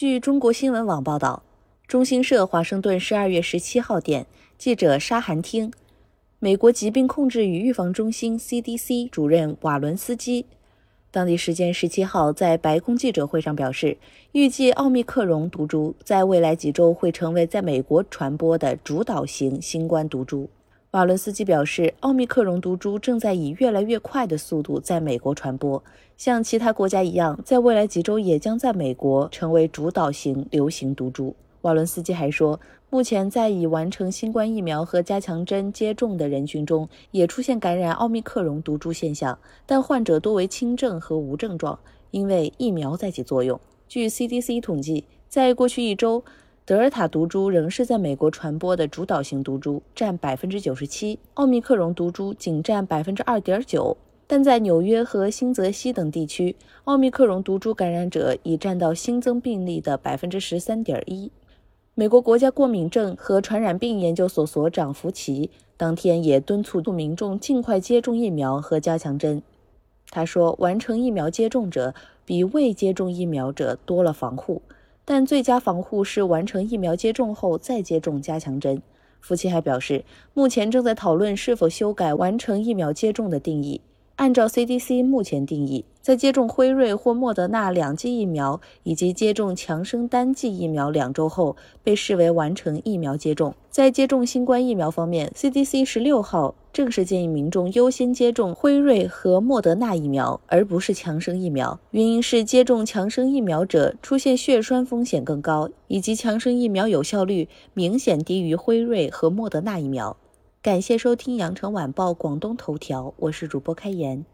据中国新闻网报道，中新社华盛顿十二月十七号电，记者沙寒听，美国疾病控制与预防中心 （CDC） 主任瓦伦斯基，当地时间十七号在白宫记者会上表示，预计奥密克戎毒株在未来几周会成为在美国传播的主导型新冠毒株。瓦伦斯基表示，奥密克戎毒株正在以越来越快的速度在美国传播，像其他国家一样，在未来几周也将在美国成为主导型流行毒株。瓦伦斯基还说，目前在已完成新冠疫苗和加强针接种的人群中，也出现感染奥密克戎毒株现象，但患者多为轻症和无症状，因为疫苗在起作用。据 CDC 统计，在过去一周。德尔塔毒株仍是在美国传播的主导型毒株，占百分之九十七；奥密克戎毒株仅占百分之二点九。但在纽约和新泽西等地区，奥密克戎毒株感染者已占到新增病例的百分之十三点一。美国国家过敏症和传染病研究所所长福奇当天也敦促民众尽快接种疫苗和加强针。他说：“完成疫苗接种者比未接种疫苗者多了防护。”但最佳防护是完成疫苗接种后再接种加强针。夫妻还表示，目前正在讨论是否修改完成疫苗接种的定义。按照 CDC 目前定义，在接种辉瑞或莫德纳两剂疫苗以及接种强生单剂疫苗两周后，被视为完成疫苗接种。在接种新冠疫苗方面，CDC 十六号正式建议民众优先接种辉瑞和莫德纳疫苗，而不是强生疫苗。原因是接种强生疫苗者出现血栓风险更高，以及强生疫苗有效率明显低于辉瑞和莫德纳疫苗。感谢收听羊城晚报广东头条，我是主播开言。